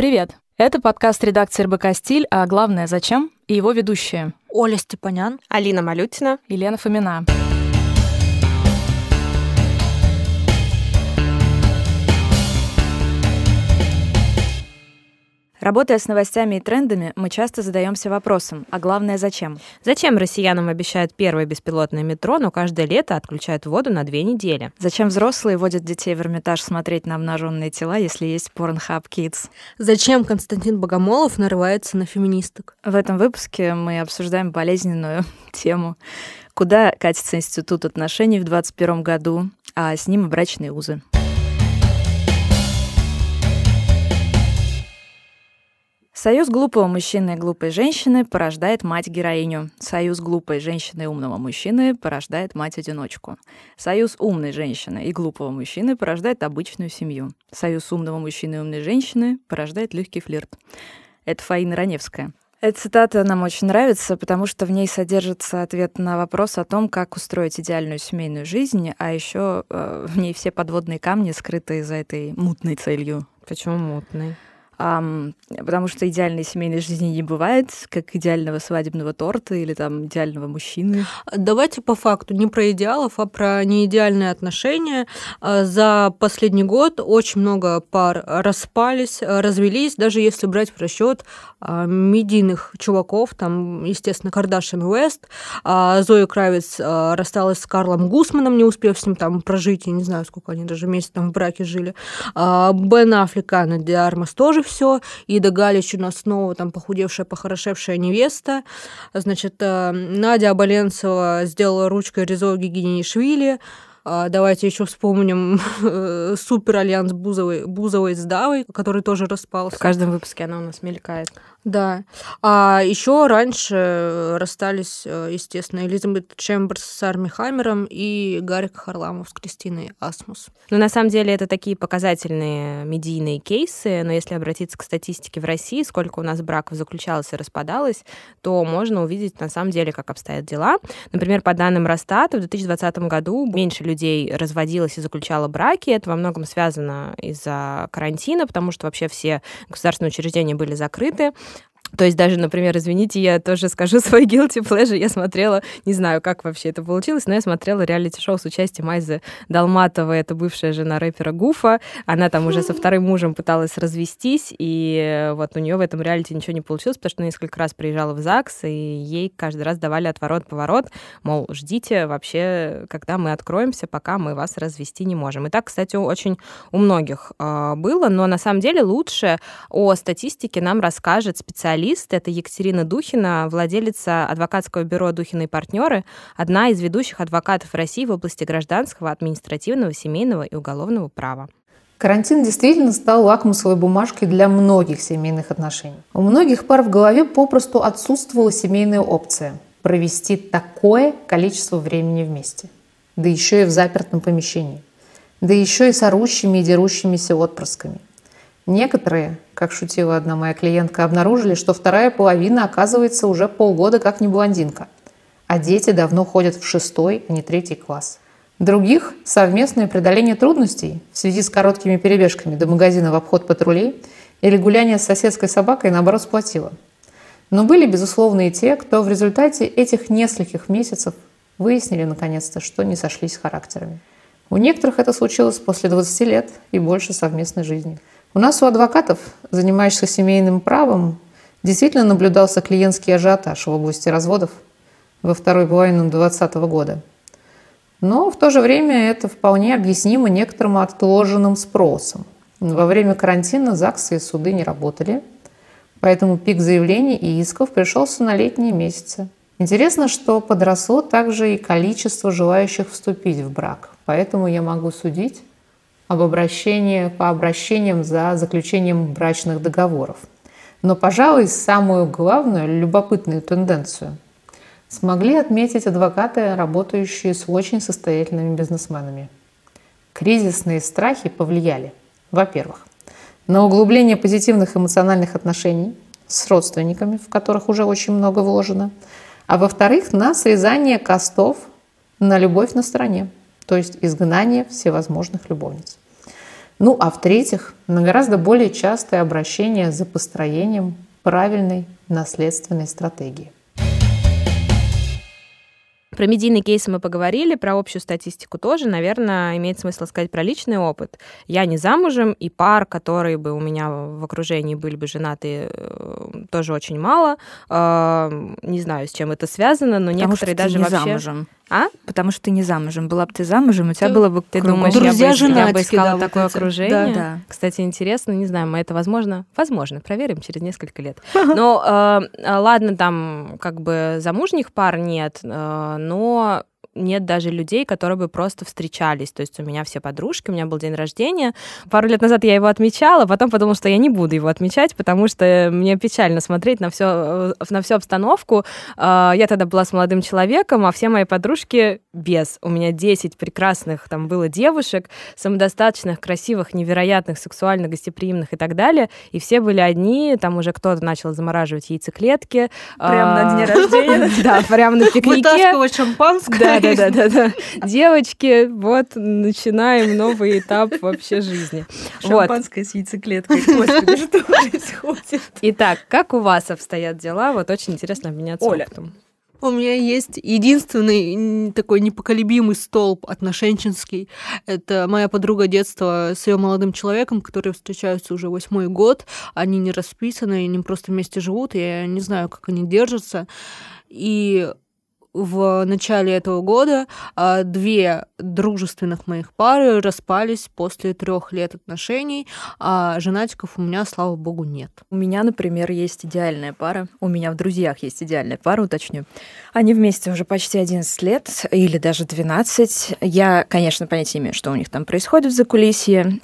Привет! Это подкаст редакции РБК «Стиль», а главное «Зачем?» и его ведущие Оля Степанян, Алина Малютина и Лена Фомина. Работая с новостями и трендами, мы часто задаемся вопросом, а главное зачем? Зачем россиянам обещают первое беспилотное метро, но каждое лето отключают воду на две недели? Зачем взрослые водят детей в Эрмитаж смотреть на обнаженные тела, если есть Pornhub Kids? Зачем Константин Богомолов нарывается на феминисток? В этом выпуске мы обсуждаем болезненную тему. Куда катится институт отношений в 2021 году, а с ним и брачные узы. Союз глупого мужчины и глупой женщины порождает мать-героиню. Союз глупой женщины и умного мужчины порождает мать-одиночку. Союз умной женщины и глупого мужчины порождает обычную семью. Союз умного мужчины и умной женщины порождает легкий флирт. Это Фаина Раневская. Эта цитата нам очень нравится, потому что в ней содержится ответ на вопрос о том, как устроить идеальную семейную жизнь, а еще э, в ней все подводные камни скрыты за этой мутной целью. Почему мутной? Потому что идеальной семейной жизни не бывает, как идеального свадебного торта или там идеального мужчины. Давайте по факту, не про идеалов, а про неидеальные отношения. А, за последний год очень много пар распались, развелись, даже если брать в расчет медийных чуваков, там, естественно, Кардашин Уэст, а, Зоя Кравец рассталась с Карлом Гусманом, не успев с ним там прожить, я не знаю, сколько они даже вместе там в браке жили. Бен Аффлек, Анна Диармас тоже все. Ида Галич у нас снова там похудевшая, похорошевшая невеста. Значит, э, Надя Аболенцева сделала ручкой Резо Гигинишвили. А, давайте еще вспомним э, супер альянс Бузовой, Бузовой с Давой, который тоже распался. В каждом выпуске она у нас мелькает. Да. А еще раньше расстались, э, естественно, Элизабет Чемберс с Арми Хаммером и Гарик Харламов с Кристиной Асмус. Ну, на самом деле, это такие показательные медийные кейсы, но если обратиться к статистике в России, сколько у нас браков заключалось и распадалось, то можно увидеть, на самом деле, как обстоят дела. Например, по данным Росстата, в 2020 году меньше людей разводилось и заключало браки. Это во многом связано из-за карантина, потому что вообще все государственные учреждения были закрыты. То есть даже, например, извините, я тоже скажу свой guilty pleasure, я смотрела, не знаю, как вообще это получилось, но я смотрела реалити-шоу с участием Айзы Далматовой, это бывшая жена рэпера Гуфа, она там уже со вторым мужем пыталась развестись, и вот у нее в этом реалити ничего не получилось, потому что несколько раз приезжала в ЗАГС, и ей каждый раз давали отворот-поворот, мол, ждите вообще, когда мы откроемся, пока мы вас развести не можем. И так, кстати, очень у многих э, было, но на самом деле лучше о статистике нам расскажет специалист специалист. Это Екатерина Духина, владелица адвокатского бюро «Духина и партнеры», одна из ведущих адвокатов России в области гражданского, административного, семейного и уголовного права. Карантин действительно стал лакмусовой бумажкой для многих семейных отношений. У многих пар в голове попросту отсутствовала семейная опция – провести такое количество времени вместе. Да еще и в запертом помещении. Да еще и с орущими и дерущимися отпрысками – Некоторые, как шутила одна моя клиентка, обнаружили, что вторая половина оказывается уже полгода как не блондинка, а дети давно ходят в шестой, а не третий класс. Других совместное преодоление трудностей в связи с короткими перебежками до магазина в обход патрулей или гуляние с соседской собакой наоборот сплотило. Но были, безусловно, и те, кто в результате этих нескольких месяцев выяснили наконец-то, что не сошлись характерами. У некоторых это случилось после 20 лет и больше совместной жизни – у нас у адвокатов, занимающихся семейным правом, действительно наблюдался клиентский ажиотаж в области разводов во второй половине 2020 года. Но в то же время это вполне объяснимо некоторым отложенным спросом. Во время карантина ЗАГСы и суды не работали, поэтому пик заявлений и исков пришелся на летние месяцы. Интересно, что подросло также и количество желающих вступить в брак, поэтому я могу судить об обращении по обращениям за заключением брачных договоров. Но, пожалуй, самую главную любопытную тенденцию смогли отметить адвокаты, работающие с очень состоятельными бизнесменами. Кризисные страхи повлияли, во-первых, на углубление позитивных эмоциональных отношений с родственниками, в которых уже очень много вложено, а во-вторых, на срезание костов на любовь на стороне, то есть изгнание всевозможных любовниц. Ну а в-третьих, на гораздо более частое обращение за построением правильной наследственной стратегии. Про медийные кейсы мы поговорили, про общую статистику тоже. Наверное, имеет смысл сказать про личный опыт. Я не замужем, и пар, которые бы у меня в окружении были бы женаты, э, тоже очень мало. А, не знаю, с чем это связано, но Потому некоторые даже не вообще... замужем. А? Потому что ты не замужем. Была бы ты замужем, у тебя Ты- было бы Ты думаешь, я бы, Друзья я бы искала да, вот такое эти. окружение? Да. Кстати, интересно, не знаю, мы это возможно? Возможно, проверим через несколько лет. Но э, э, ладно, там как бы замужних пар нет, э, но нет даже людей, которые бы просто встречались. То есть у меня все подружки, у меня был день рождения. Пару лет назад я его отмечала, потом подумала, что я не буду его отмечать, потому что мне печально смотреть на, все, на всю обстановку. А, Я тогда была с молодым человеком, а все мои подружки без. У меня 10 прекрасных там было девушек, самодостаточных, красивых, невероятных, сексуально гостеприимных и так далее. И все были одни, там уже кто-то начал замораживать яйцеклетки. Прямо на А, дне рождения? Да, прямо на пикнике. Вытаскивать шампанское. Да, да, да, да, да. Девочки, вот начинаем новый этап вообще жизни. Вот. Шампанское с яйцеклеткой. Господи, что происходит? Итак, как у вас обстоят дела? Вот очень интересно обменяться Оля. опытом. У меня есть единственный такой непоколебимый столб отношенческий. Это моя подруга детства с ее молодым человеком, которые встречаются уже восьмой год. Они не расписаны, они просто вместе живут. Я не знаю, как они держатся. И в начале этого года а, две дружественных моих пары распались после трех лет отношений, а женатиков у меня, слава богу, нет. У меня, например, есть идеальная пара. У меня в друзьях есть идеальная пара, уточню. Они вместе уже почти 11 лет, или даже 12. Я, конечно, понятия не имею, что у них там происходит за кулисье.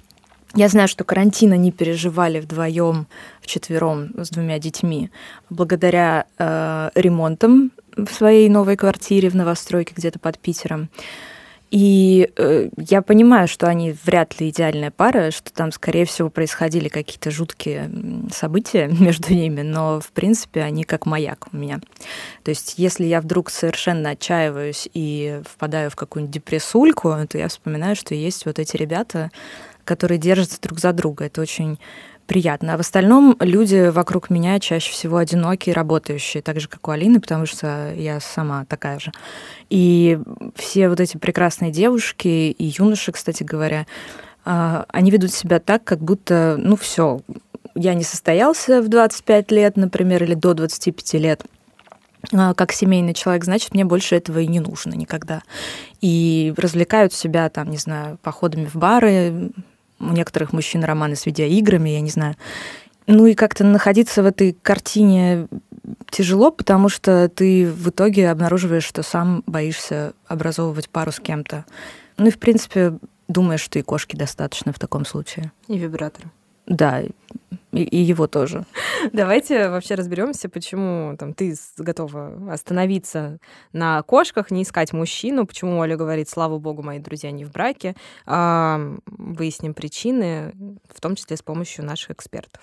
Я знаю, что карантин они переживали вдвоем, вчетвером с двумя детьми, благодаря э, ремонтам в своей новой квартире в новостройке где-то под Питером. И э, я понимаю, что они вряд ли идеальная пара, что там, скорее всего, происходили какие-то жуткие события между ними, но, в принципе, они как маяк у меня. То есть, если я вдруг совершенно отчаиваюсь и впадаю в какую-нибудь депрессульку, то я вспоминаю, что есть вот эти ребята, которые держатся друг за друга. Это очень приятно. А в остальном люди вокруг меня чаще всего одинокие, работающие, так же, как у Алины, потому что я сама такая же. И все вот эти прекрасные девушки и юноши, кстати говоря, а, они ведут себя так, как будто, ну все, я не состоялся в 25 лет, например, или до 25 лет а, как семейный человек, значит, мне больше этого и не нужно никогда. И развлекают себя, там, не знаю, походами в бары, у некоторых мужчин романы с видеоиграми, я не знаю. Ну и как-то находиться в этой картине тяжело, потому что ты в итоге обнаруживаешь, что сам боишься образовывать пару с кем-то. Ну и, в принципе, думаешь, что и кошки достаточно в таком случае. И вибратор. Да, и, его тоже. Давайте вообще разберемся, почему там ты готова остановиться на кошках, не искать мужчину, почему Оля говорит, слава богу, мои друзья не в браке. А, выясним причины, в том числе с помощью наших экспертов.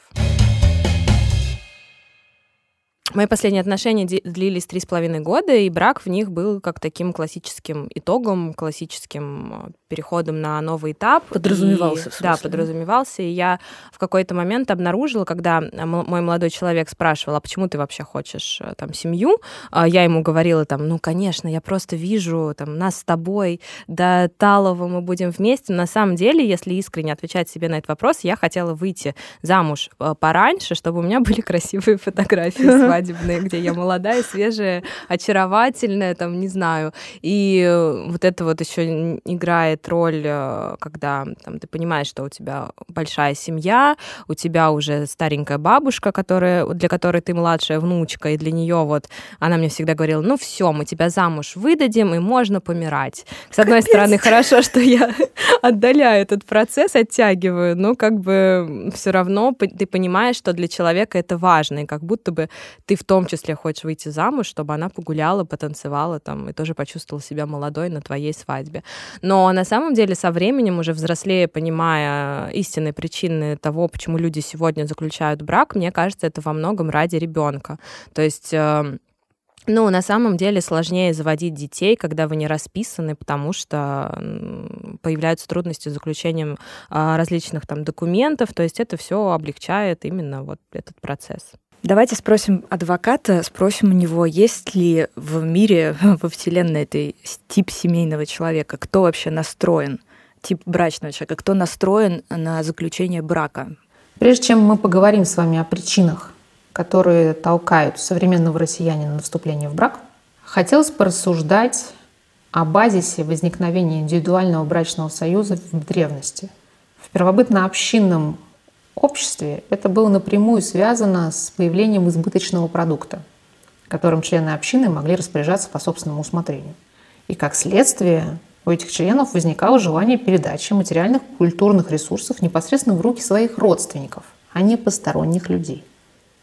Мои последние отношения длились три с половиной года, и брак в них был как таким классическим итогом, классическим э, переходом на новый этап. Подразумевался, И- в Да, смысле? подразумевался. И я в какой-то момент обнаружила, когда мой молодой человек спрашивал, а почему ты вообще хочешь э, там семью, А я ему говорила там, ну, конечно, я просто вижу там нас с тобой, до Талова мы будем вместе. На самом деле, если искренне отвечать себе на этот вопрос, я хотела выйти замуж э, пораньше, чтобы у меня были красивые фотографии свадебные, где я молодая, свежая, очаровательная, там, не знаю. И э, вот это вот еще играет роль, э, когда там, ты понимаешь, что у тебя большая семья, у тебя уже старенькая бабушка, которая, для которой ты младшая внучка, и для нее вот она мне всегда говорила, ну все, мы тебя замуж выдадим, и можно помирать. С одной стороны, хорошо, что я отдаляю этот процесс, оттягиваю, но как бы все равно ты понимаешь, что для человека это важно, и как будто бы ты в том числе хочешь выйти замуж, чтобы она погуляла, потанцевала там и тоже почувствовала себя молодой на твоей свадьбе. Но на самом деле со временем, уже взрослее, понимая истинные причины того, почему люди сегодня заключают брак, мне кажется, это во многом ради ребенка. То есть э, Ну, на самом деле сложнее заводить детей, когда вы не расписаны, потому что появляются трудности с заключением а, различных там документов, то есть это все облегчает именно вот этот процесс. Давайте спросим адвоката, спросим у него, есть ли в мире, во Вселенной этой тип семейного человека, кто вообще настроен, тип брачного человека, кто настроен на заключение брака. Прежде чем мы поговорим с вами о причинах которые толкают современного россиянина на вступление в брак, хотелось порассуждать о базисе возникновения индивидуального брачного союза в древности. В первобытно-общинном обществе это было напрямую связано с появлением избыточного продукта, которым члены общины могли распоряжаться по собственному усмотрению. И как следствие у этих членов возникало желание передачи материальных культурных ресурсов непосредственно в руки своих родственников, а не посторонних людей.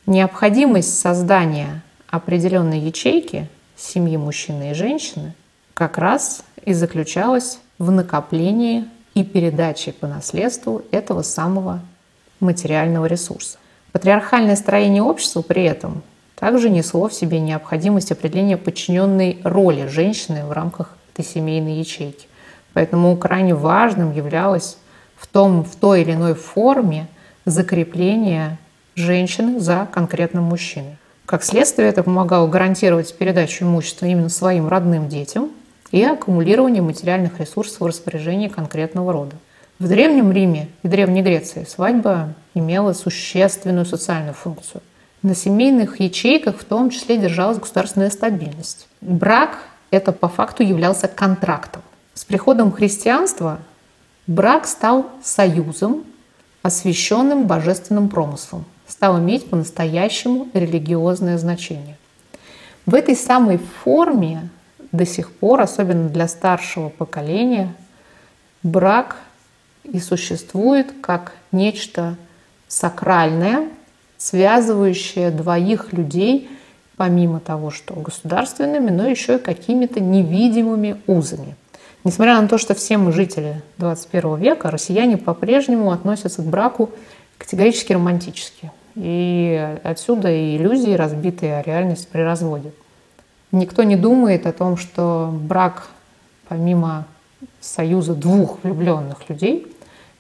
Необходимость создания определенной ячейки семьи мужчины и женщины как раз и заключалась в накоплении и передаче по наследству этого самого материального ресурса. Патриархальное строение общества при этом также несло в себе необходимость определения подчиненной роли женщины в рамках этой семейной ячейки. Поэтому крайне важным являлось в, том, в той или иной форме закрепление женщины за конкретным мужчиной. Как следствие, это помогало гарантировать передачу имущества именно своим родным детям и аккумулирование материальных ресурсов в распоряжении конкретного рода. В Древнем Риме и Древней Греции свадьба имела существенную социальную функцию. На семейных ячейках в том числе держалась государственная стабильность. Брак – это по факту являлся контрактом. С приходом христианства брак стал союзом, освященным божественным промыслом, стал иметь по-настоящему религиозное значение. В этой самой форме до сих пор, особенно для старшего поколения, брак и существует как нечто сакральное, связывающее двоих людей, помимо того, что государственными, но еще и какими-то невидимыми узами. Несмотря на то, что все мы жители 21 века, россияне по-прежнему относятся к браку категорически романтически. И отсюда и иллюзии, разбитые реальность при разводе. Никто не думает о том, что брак, помимо союза двух влюбленных людей,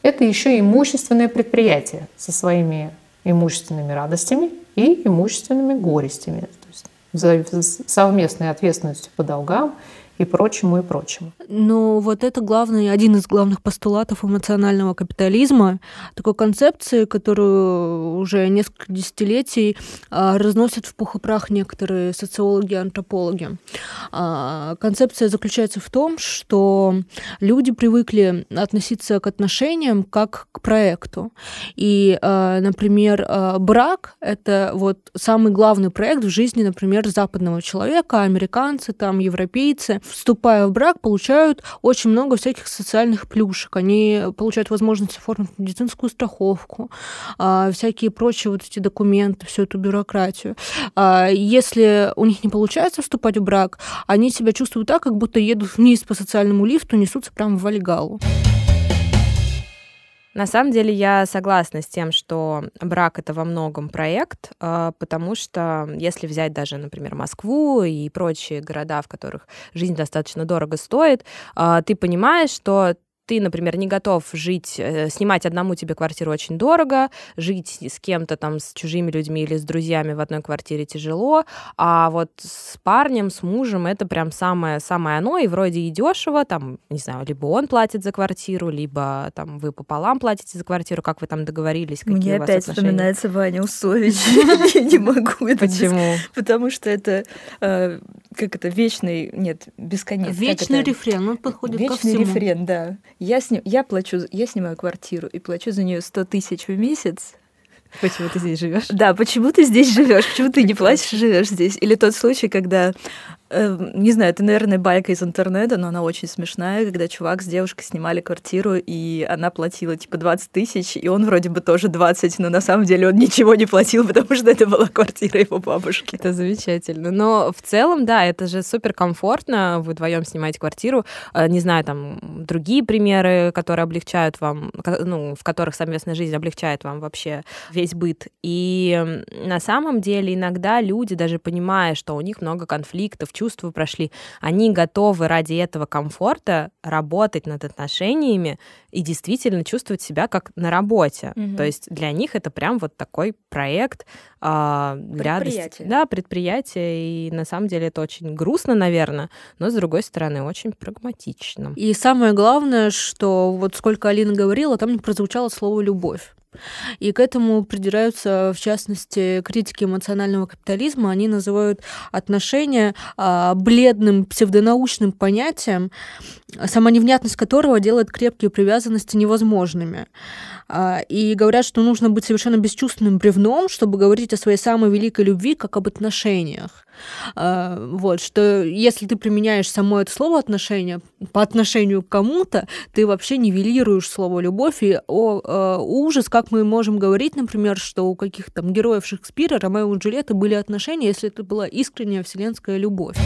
это еще имущественное предприятие со своими имущественными радостями и имущественными горестями, то есть совместной ответственностью по долгам и прочему, и прочему. Но вот это главный, один из главных постулатов эмоционального капитализма, такой концепции, которую уже несколько десятилетий а, разносят в пух и прах некоторые социологи и антропологи. А, концепция заключается в том, что люди привыкли относиться к отношениям как к проекту. И, а, например, брак — это вот самый главный проект в жизни, например, западного человека, американцы, там, европейцы вступая в брак, получают очень много всяких социальных плюшек. Они получают возможность оформить медицинскую страховку, а, всякие прочие вот эти документы, всю эту бюрократию. А, если у них не получается вступать в брак, они себя чувствуют так, как будто едут вниз по социальному лифту, несутся прямо в Вальгалу. На самом деле я согласна с тем, что брак это во многом проект, а, потому что если взять даже, например, Москву и прочие города, в которых жизнь достаточно дорого стоит, а, ты понимаешь, что ты, например, не готов жить, э, снимать одному тебе квартиру очень дорого, жить с кем-то там, с чужими людьми или с друзьями в одной квартире тяжело, а вот с парнем, с мужем это прям самое, самое оно, и вроде и дешево, там, не знаю, либо он платит за квартиру, либо там вы пополам платите за квартиру, как вы там договорились, какие Мне у вас опять отношения. вспоминается Ваня Усович. Я не могу это Почему? Потому что это, э, как это, вечный, нет, бесконечный. Вечный рефрен, он подходит ко Вечный всему. рефрен, да. Я, сни... я плачу, я снимаю квартиру и плачу за нее 100 тысяч в месяц. Почему ты здесь живешь? Да, почему ты здесь живешь? Почему ты не платишь, живешь здесь? Или тот случай, когда не знаю, это, наверное, байка из интернета, но она очень смешная, когда чувак с девушкой снимали квартиру, и она платила типа 20 тысяч, и он вроде бы тоже 20, но на самом деле он ничего не платил, потому что это была квартира его бабушки. Это замечательно. Но в целом, да, это же супер комфортно, вы вдвоем снимаете квартиру. Э, не знаю, там другие примеры, которые облегчают вам, ну, в которых совместная жизнь облегчает вам вообще весь быт. И на самом деле иногда люди, даже понимая, что у них много конфликтов, чувства прошли, они готовы ради этого комфорта работать над отношениями и действительно чувствовать себя как на работе. Угу. То есть для них это прям вот такой проект а, предприятие. Да, предприятие. И на самом деле это очень грустно, наверное, но с другой стороны очень прагматично. И самое главное, что вот сколько Алина говорила, там не прозвучало слово любовь. И к этому придираются, в частности, критики эмоционального капитализма. Они называют отношения а, бледным псевдонаучным понятием, самоневнятность которого делает крепкие привязанности невозможными. А, и говорят, что нужно быть совершенно бесчувственным бревном, чтобы говорить о своей самой великой любви, как об отношениях. А, вот, что если ты применяешь само это слово отношения по отношению к кому-то, ты вообще нивелируешь слово любовь и о, о, ужас, как мы можем говорить, например, что у каких-то героев Шекспира, Ромео и Джульетты были отношения, если это была искренняя вселенская любовь.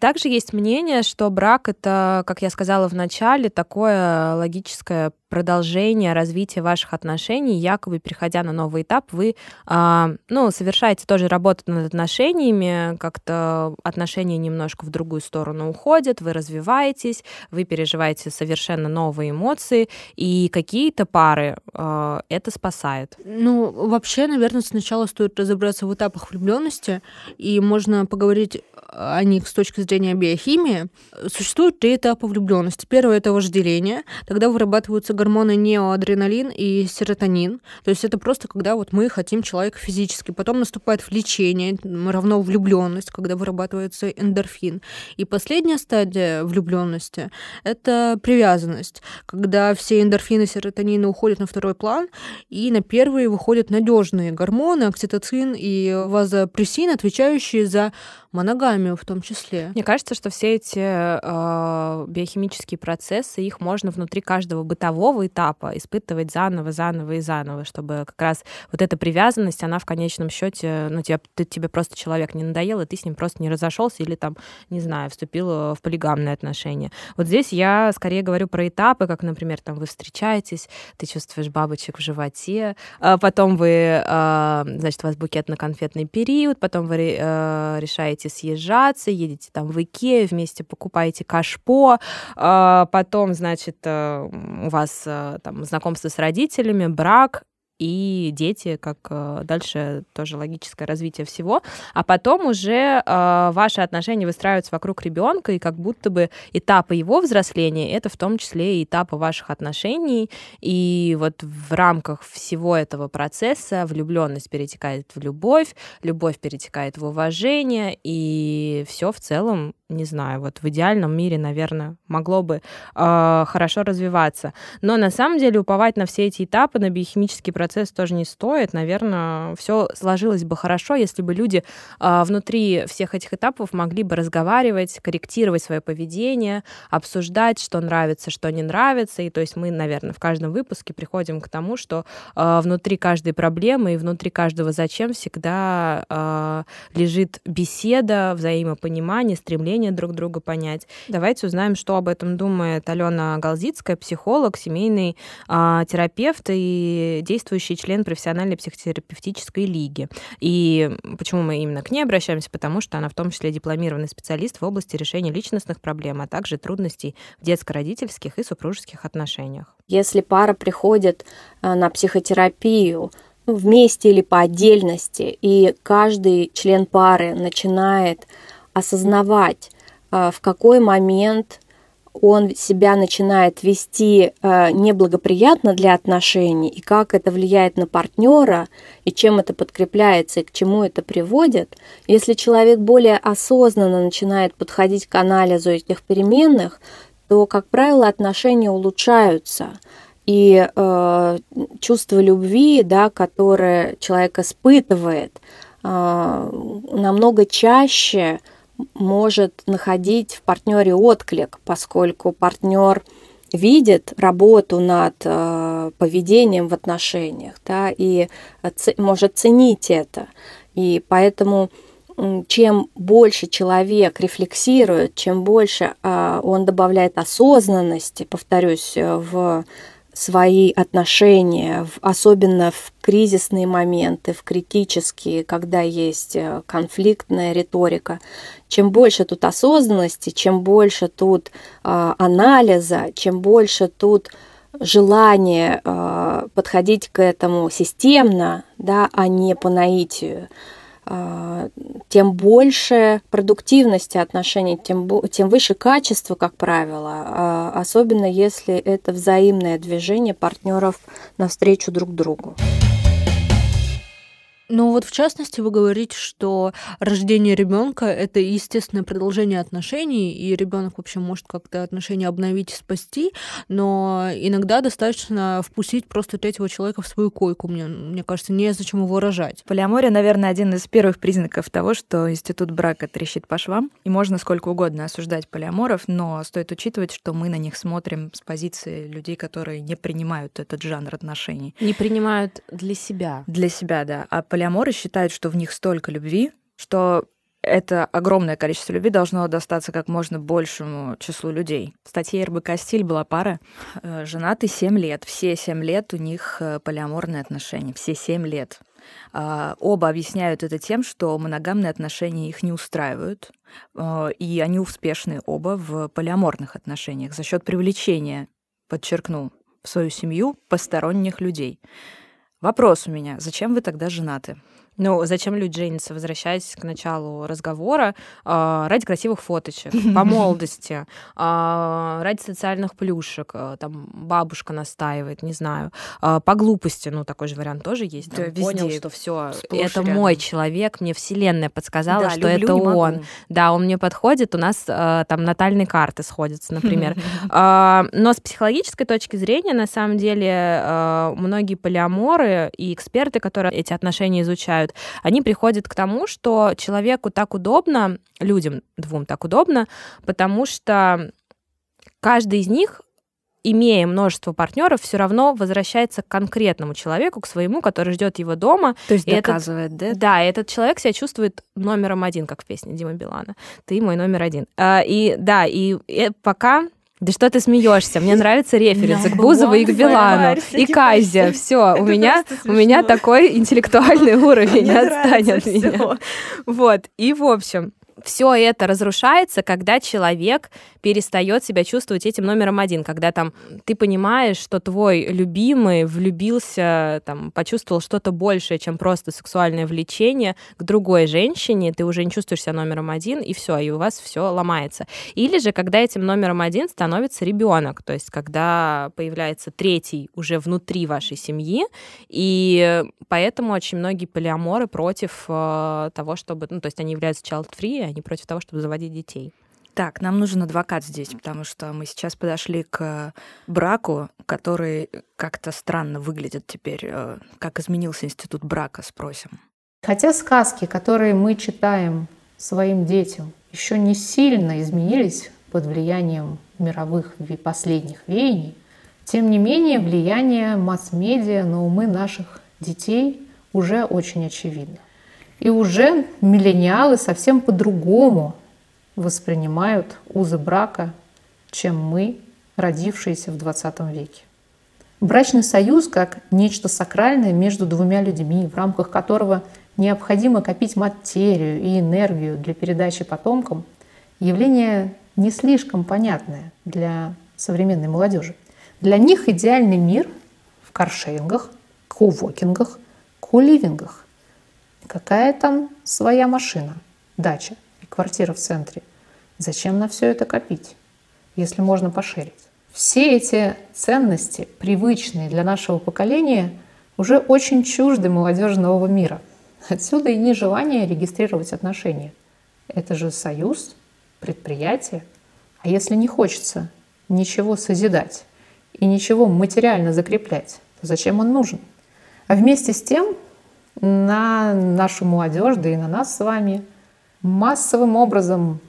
Также есть мнение, что брак это, как я сказала в начале, такое логическое продолжение развития ваших отношений, якобы переходя на новый этап, вы э, ну, совершаете тоже работу над отношениями, как-то отношения немножко в другую сторону уходят, вы развиваетесь, вы переживаете совершенно новые эмоции, и какие-то пары э, это спасает. Ну, вообще, наверное, сначала стоит разобраться в этапах влюбленности, и можно поговорить о них с точки зрения биохимии. Существует три этапа влюбленности. Первое это вожделение, тогда вырабатываются гормоны неоадреналин и серотонин. То есть это просто когда вот мы хотим человека физически. Потом наступает влечение, равно влюбленность, когда вырабатывается эндорфин. И последняя стадия влюбленности это привязанность, когда все эндорфины, серотонины уходят на второй план, и на первый выходят надежные гормоны, окситоцин и вазопрессин, отвечающие за моногамию в том числе. Мне кажется, что все эти э, биохимические процессы, их можно внутри каждого бытового этапа испытывать заново, заново и заново, чтобы как раз вот эта привязанность, она в конечном счете, ну, тебе, ты, тебе просто человек не надоел, и ты с ним просто не разошелся или там, не знаю, вступил в полигамные отношения. Вот здесь я скорее говорю про этапы, как, например, там вы встречаетесь, ты чувствуешь бабочек в животе, а потом вы, э, значит, у вас букетно-конфетный период, потом вы э, решаете начинаете съезжаться, едете там в Икею, вместе покупаете кашпо, а, потом, значит, э, у вас э, там знакомство с родителями, брак, и дети, как э, дальше тоже логическое развитие всего. А потом уже э, ваши отношения выстраиваются вокруг ребенка, и как будто бы этапы его взросления это в том числе и этапы ваших отношений. И вот в рамках всего этого процесса влюбленность перетекает в любовь, любовь перетекает в уважение, и все в целом не знаю, вот в идеальном мире, наверное, могло бы э, хорошо развиваться. Но на самом деле уповать на все эти этапы, на биохимический процесс тоже не стоит. Наверное, все сложилось бы хорошо, если бы люди э, внутри всех этих этапов могли бы разговаривать, корректировать свое поведение, обсуждать, что нравится, что не нравится. И то есть мы, наверное, в каждом выпуске приходим к тому, что э, внутри каждой проблемы и внутри каждого зачем всегда э, лежит беседа, взаимопонимание, стремление поведение друг друга понять. Давайте узнаем, что об этом думает Алена Галзицкая, психолог, семейный э, терапевт и действующий член профессиональной психотерапевтической лиги. И почему мы именно к ней обращаемся? Потому что она в том числе дипломированный специалист в области решения личностных проблем, а также трудностей в детско-родительских и супружеских отношениях. Если пара приходит э, на психотерапию, вместе или по отдельности, и каждый член пары начинает осознавать, э, в какой момент он себя начинает вести э, неблагоприятно для отношений, и как это влияет на партнера, и чем это подкрепляется, и к чему это приводит, если человек более осознанно начинает подходить к анализу этих переменных, то, как правило, отношения улучшаются. И э, чувство любви, да, которое человек испытывает, намного чаще может находить в партнере отклик, поскольку партнер видит работу над э, поведением в отношениях, да, и может ценить это. И поэтому чем больше человек рефлексирует, чем больше э, он добавляет осознанности, повторюсь, э, в свои отношения, особенно в кризисные моменты, в критические, когда есть э, конфликтная риторика. Чем больше тут осознанности, чем больше тут э, анализа, чем больше тут желание э, подходить к этому системно, да, а не по наитию, тем больше продуктивности отношений, тем, тем выше качество, как правило, а, особенно если это взаимное движение партнеров навстречу друг другу. Ну вот в частности вы говорите, что рождение ребенка это естественное продолжение отношений, и ребенок вообще может как-то отношения обновить и спасти, но иногда достаточно впустить просто третьего человека в свою койку. Мне, мне кажется, не зачем его рожать. Полиамория, наверное, один из первых признаков того, что институт брака трещит по швам, и можно сколько угодно осуждать полиаморов, но стоит учитывать, что мы на них смотрим с позиции людей, которые не принимают этот жанр отношений. Не принимают для себя. Для себя, да. А полиаморы считают, что в них столько любви, что это огромное количество любви должно достаться как можно большему числу людей. В статье РБК «Стиль» была пара, э, женаты 7 лет. Все 7 лет у них э, полиаморные отношения. Все 7 лет. А, оба объясняют это тем, что моногамные отношения их не устраивают, э, и они успешны оба в полиаморных отношениях за счет привлечения, подчеркну, в свою семью посторонних людей. Вопрос у меня, зачем вы тогда женаты? Ну, зачем люди женятся? Возвращаясь к началу разговора, э, ради красивых фоточек, по молодости, э, ради социальных плюшек, э, там бабушка настаивает, не знаю, э, по глупости, ну, такой же вариант тоже есть. Да, понял, что все, это рядом. мой человек, мне вселенная подсказала, да, что это он. Могу. Да, он мне подходит, у нас э, там натальные карты сходятся, например. Но с психологической точки зрения, на самом деле, многие полиаморы и эксперты, которые эти отношения изучают, делают, они приходят к тому, что человеку так удобно, людям двум так удобно, потому что каждый из них имея множество партнеров, все равно возвращается к конкретному человеку, к своему, который ждет его дома. То есть и доказывает, этот, да? Да, этот человек себя чувствует номером один, как в песне Дима Билана. Ты мой номер один. А, и да, и, и пока да что ты смеешься? Мне нравятся референсы к Бузову и к Билану, и Казе. Все, у меня, у меня такой интеллектуальный уровень, отстань от меня. Вот, и в общем, все это разрушается, когда человек перестает себя чувствовать этим номером один, когда там ты понимаешь, что твой любимый влюбился, там, почувствовал что-то большее, чем просто сексуальное влечение к другой женщине, ты уже не чувствуешь себя номером один, и все, и у вас все ломается. Или же, когда этим номером один становится ребенок, то есть когда появляется третий уже внутри вашей семьи, и поэтому очень многие полиаморы против э, того, чтобы, ну, то есть они являются child-free, они против того, чтобы заводить детей. Так, нам нужен адвокат здесь, потому что мы сейчас подошли к браку, который как-то странно выглядит теперь. Э, как изменился институт брака, спросим. Хотя сказки, которые мы читаем своим детям, еще не сильно изменились под влиянием мировых последних веяний, тем не менее влияние масс-медиа на умы наших детей уже очень очевидно. И уже миллениалы совсем по-другому воспринимают узы брака, чем мы, родившиеся в 20 веке. Брачный союз как нечто сакральное между двумя людьми, в рамках которого необходимо копить материю и энергию для передачи потомкам, явление не слишком понятное для современной молодежи. Для них идеальный мир в каршерингах, коувокингах, коливингах. Какая там своя машина, дача и квартира в центре? Зачем на все это копить, если можно поширить? Все эти ценности, привычные для нашего поколения, уже очень чужды молодежи нового мира. Отсюда и нежелание регистрировать отношения. Это же союз, предприятие. А если не хочется ничего созидать и ничего материально закреплять, то зачем он нужен? А вместе с тем на нашу молодежь, да и на нас с вами массовым образом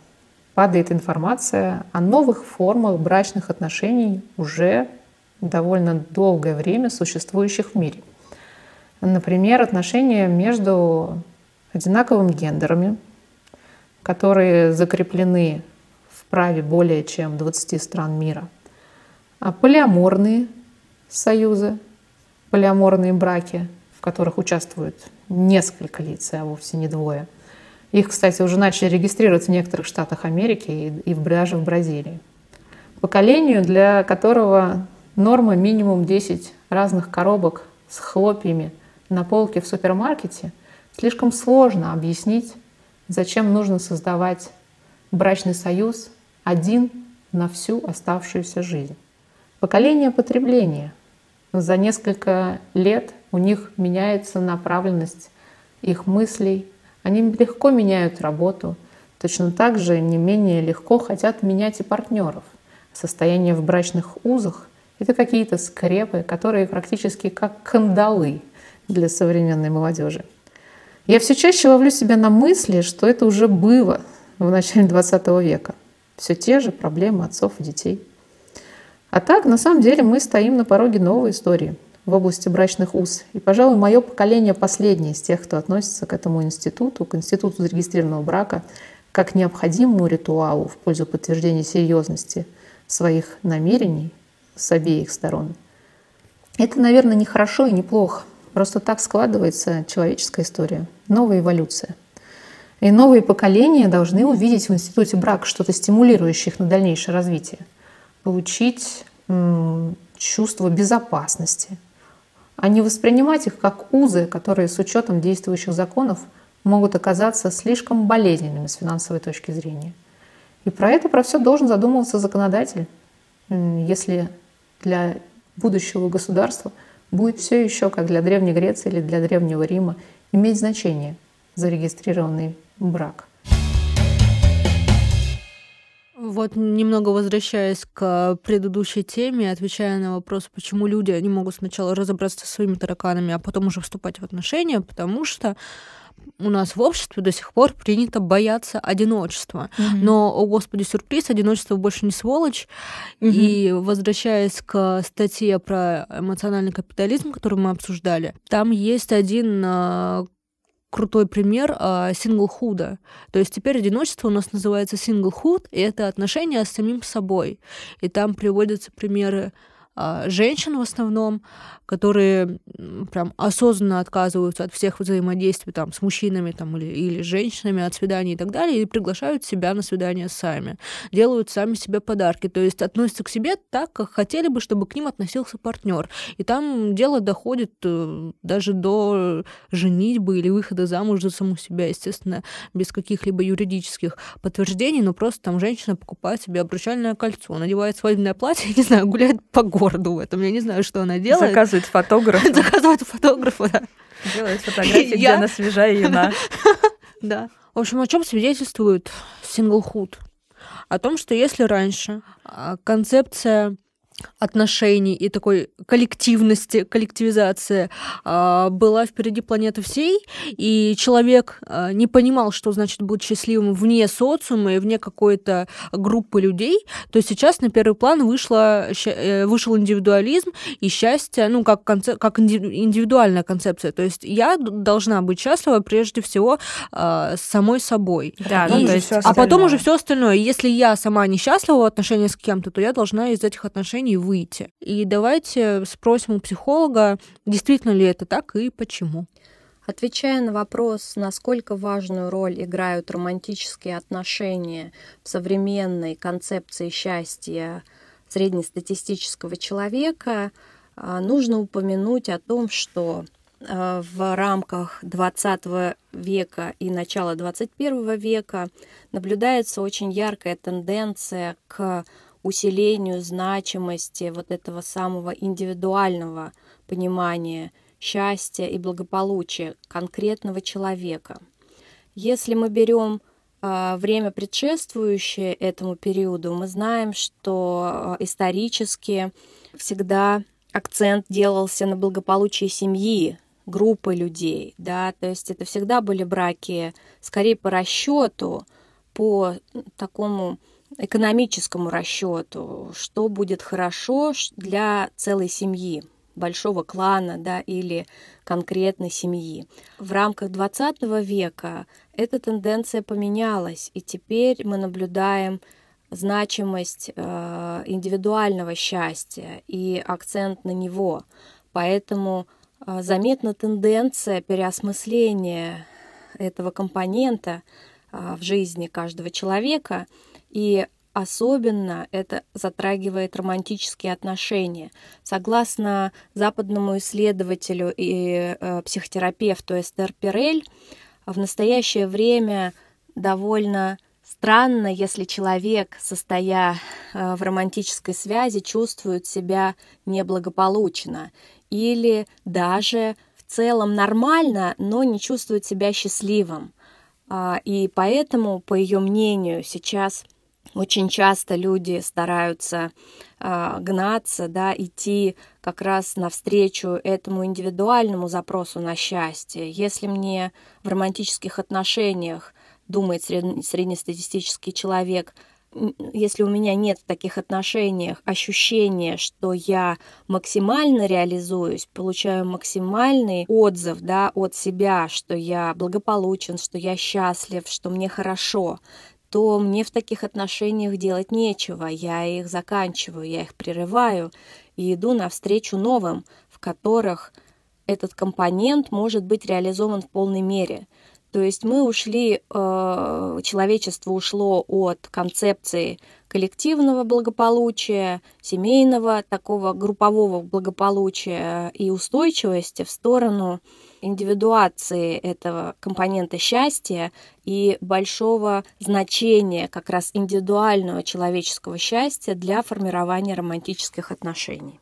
падает информация о новых формах брачных отношений уже довольно долгое время существующих в мире. Например, отношения между одинаковыми гендерами, которые закреплены в праве более чем 20 стран мира, а полиаморные союзы, полиаморные браки, в которых участвуют несколько лиц, а вовсе не двое. Их, кстати, уже начали регистрировать в некоторых штатах Америки и даже в Бразилии. Поколению, для которого норма минимум 10 разных коробок с хлопьями на полке в супермаркете, слишком сложно объяснить, зачем нужно создавать брачный союз один на всю оставшуюся жизнь. Поколение потребления. За несколько лет у них меняется направленность их мыслей, они легко меняют работу, точно так же не менее легко хотят менять и партнеров. Состояние в брачных узах – это какие-то скрепы, которые практически как кандалы для современной молодежи. Я все чаще ловлю себя на мысли, что это уже было в начале 20 века. Все те же проблемы отцов и детей. А так, на самом деле, мы стоим на пороге новой истории в области брачных уз. И, пожалуй, мое поколение последнее из тех, кто относится к этому институту, к институту зарегистрированного брака, как необходимому ритуалу в пользу подтверждения серьезности своих намерений с обеих сторон. Это, наверное, не хорошо и не плохо. Просто так складывается человеческая история, новая эволюция. И новые поколения должны увидеть в институте брак что-то стимулирующее их на дальнейшее развитие. Получить чувство безопасности, а не воспринимать их как узы, которые с учетом действующих законов могут оказаться слишком болезненными с финансовой точки зрения. И про это, про все должен задумываться законодатель, если для будущего государства – будет все еще, как для Древней Греции или для Древнего Рима, иметь значение зарегистрированный брак. Вот немного возвращаясь к предыдущей теме, отвечая на вопрос, почему люди не могут сначала разобраться со своими тараканами, а потом уже вступать в отношения, потому что у нас в обществе до сих пор принято бояться одиночества. Mm-hmm. Но, о господи, сюрприз, одиночество больше не сволочь. Mm-hmm. И возвращаясь к статье про эмоциональный капитализм, которую мы обсуждали, там есть один а, крутой пример а, синглхуда. То есть теперь одиночество у нас называется синглхуд, и это отношения с самим собой. И там приводятся примеры а, женщин в основном, которые прям осознанно отказываются от всех взаимодействий там, с мужчинами там, или, или с женщинами, от свиданий и так далее, и приглашают себя на свидание сами, делают сами себе подарки, то есть относятся к себе так, как хотели бы, чтобы к ним относился партнер. И там дело доходит э, даже до женитьбы или выхода замуж за саму себя, естественно, без каких-либо юридических подтверждений, но просто там женщина покупает себе обручальное кольцо, надевает свадебное платье, не знаю, гуляет по городу в этом, я не знаю, что она делает. Заказывает заказывает фотографа. Заказывает фотографа, да. Делает фотографии, где она свежая юна. Да. В общем, о чем свидетельствует синглхуд? О том, что если раньше а, концепция отношений и такой коллективности, коллективизации а, была впереди планеты всей, и человек а, не понимал, что значит быть счастливым вне социума и вне какой-то группы людей, то сейчас на первый план вышло, э, вышел индивидуализм и счастье, ну, как, концеп, как индивидуальная концепция. То есть я должна быть счастлива прежде всего а, самой собой. Да, и, ну, то есть, а потом уже все остальное. Если я сама несчастлива в отношениях с кем-то, то я должна из этих отношений отношений выйти. И давайте спросим у психолога, действительно ли это так и почему. Отвечая на вопрос, насколько важную роль играют романтические отношения в современной концепции счастья среднестатистического человека, а, нужно упомянуть о том, что а, в рамках 20 века и начала 21 века наблюдается очень яркая тенденция к усилению значимости вот этого самого индивидуального понимания счастья и благополучия конкретного человека. Если мы берем э, время предшествующее этому периоду, мы знаем, что э, исторически всегда акцент делался на благополучии семьи, группы людей, да, то есть это всегда были браки скорее по расчету, по такому экономическому расчету, что будет хорошо для целой семьи, большого клана да, или конкретной семьи. В рамках XX века эта тенденция поменялась, и теперь мы наблюдаем значимость э, индивидуального счастья и акцент на него. Поэтому э, заметна тенденция переосмысления этого компонента э, в жизни каждого человека, и особенно это затрагивает романтические отношения. Согласно западному исследователю и э, психотерапевту Эстер Перель, в настоящее время довольно странно, если человек, состоя э, в романтической связи, чувствует себя неблагополучно или даже в целом нормально, но не чувствует себя счастливым. А, и поэтому, по ее мнению, сейчас очень часто люди стараются э, гнаться, да, идти как раз навстречу этому индивидуальному запросу на счастье. Если мне в романтических отношениях, думает среднестатистический человек, если у меня нет в таких отношениях ощущения, что я максимально реализуюсь, получаю максимальный отзыв да, от себя, что я благополучен, что я счастлив, что мне хорошо, то мне в таких отношениях делать нечего. Я их заканчиваю, я их прерываю и иду навстречу новым, в которых этот компонент может быть реализован в полной мере. То есть мы ушли, э, человечество ушло от концепции коллективного благополучия, семейного такого группового благополучия и устойчивости в сторону индивидуации этого компонента счастья и большого значения как раз индивидуального человеческого счастья для формирования романтических отношений.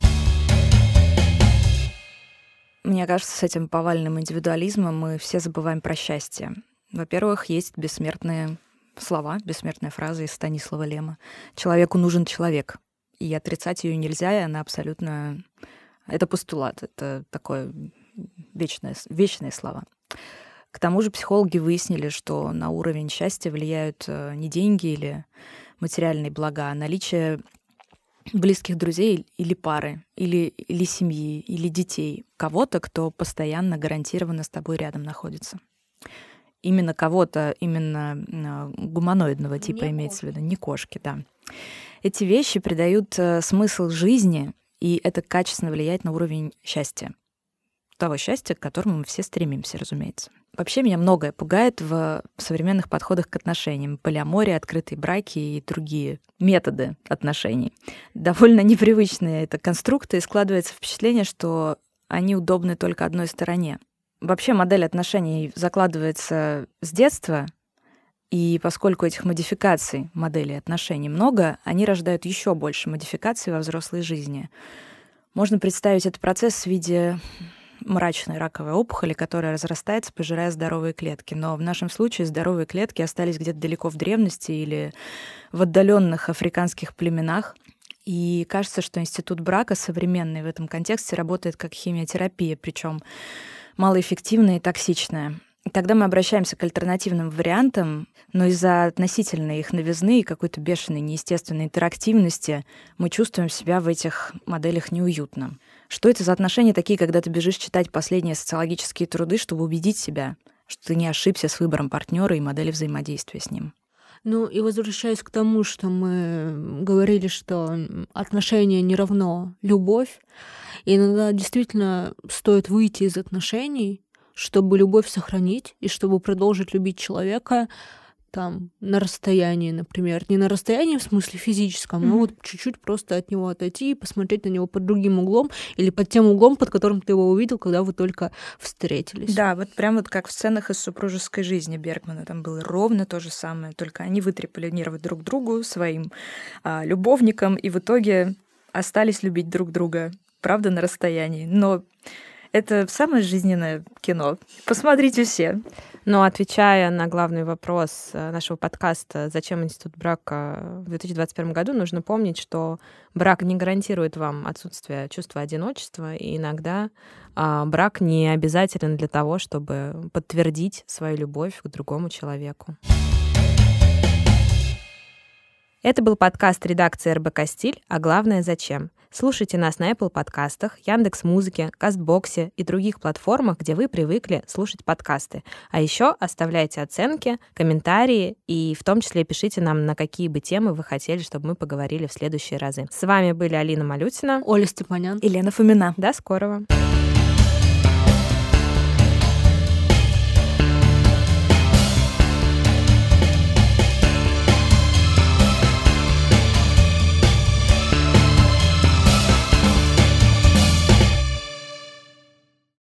Мне кажется, с этим повальным индивидуализмом мы все забываем про счастье. Во-первых, есть бессмертные слова, бессмертная фраза из Станислава Лема. «Человеку нужен человек». И отрицать ее нельзя, и она абсолютно... Это постулат, это такое вечное, вечные слова. К тому же психологи выяснили, что на уровень счастья влияют э, не деньги или материальные блага, а наличие близких друзей или пары, или, или семьи, или детей, кого-то, кто постоянно гарантированно с тобой рядом находится. Именно кого-то, именно э, гуманоидного типа не имеется кошки. в виду, не кошки, да. Эти вещи придают э, смысл жизни, и это качественно влияет на уровень счастья того счастья, к которому мы все стремимся, разумеется. Вообще меня многое пугает в современных подходах к отношениям. Полиамория, открытые браки и другие методы отношений. Довольно непривычные это конструкты, и складывается впечатление, что они удобны только одной стороне. Вообще модель отношений закладывается с детства, и поскольку этих модификаций модели отношений много, они рождают еще больше модификаций во взрослой жизни. Можно представить этот процесс в виде мрачной раковой опухоли, которая разрастается, пожирая здоровые клетки. Но в нашем случае здоровые клетки остались где-то далеко в древности или в отдаленных африканских племенах. И кажется, что институт брака современный в этом контексте работает как химиотерапия, причем малоэффективная и токсичная. Тогда мы обращаемся к альтернативным вариантам, но из-за относительной их новизны и какой-то бешеной неестественной интерактивности мы чувствуем себя в этих моделях неуютно. Что это за отношения такие, когда ты бежишь читать последние социологические труды, чтобы убедить себя, что ты не ошибся с выбором партнера и модели взаимодействия с ним? Ну и возвращаясь к тому, что мы говорили, что отношения не равно любовь, иногда действительно стоит выйти из отношений, чтобы любовь сохранить и чтобы продолжить любить человека, там на расстоянии, например, не на расстоянии в смысле физическом, mm-hmm. но вот чуть-чуть просто от него отойти и посмотреть на него под другим углом или под тем углом, под которым ты его увидел, когда вы только встретились. Да, вот прям вот как в сценах из супружеской жизни Бергмана, там было ровно то же самое, только они вытрепали нервы друг другу своим а, любовникам и в итоге остались любить друг друга, правда, на расстоянии. Но Это самое жизненное кино. Посмотрите все. Но отвечая на главный вопрос э, нашего подкаста, зачем институт брака в 2021 году, нужно помнить, что брак не гарантирует вам отсутствие чувства одиночества, и иногда а, брак не обязателен для того, чтобы подтвердить свою любовь к другому человеку. Это был подкаст редакции РБК «Стиль», а главное «Зачем?». Слушайте нас на Apple подкастах, Яндекс Музыке, Кастбоксе и других платформах, где вы привыкли слушать подкасты. А еще оставляйте оценки, комментарии и в том числе пишите нам, на какие бы темы вы хотели, чтобы мы поговорили в следующие разы. С вами были Алина Малютина, Оля Степанян и Лена Фомина. До скорого!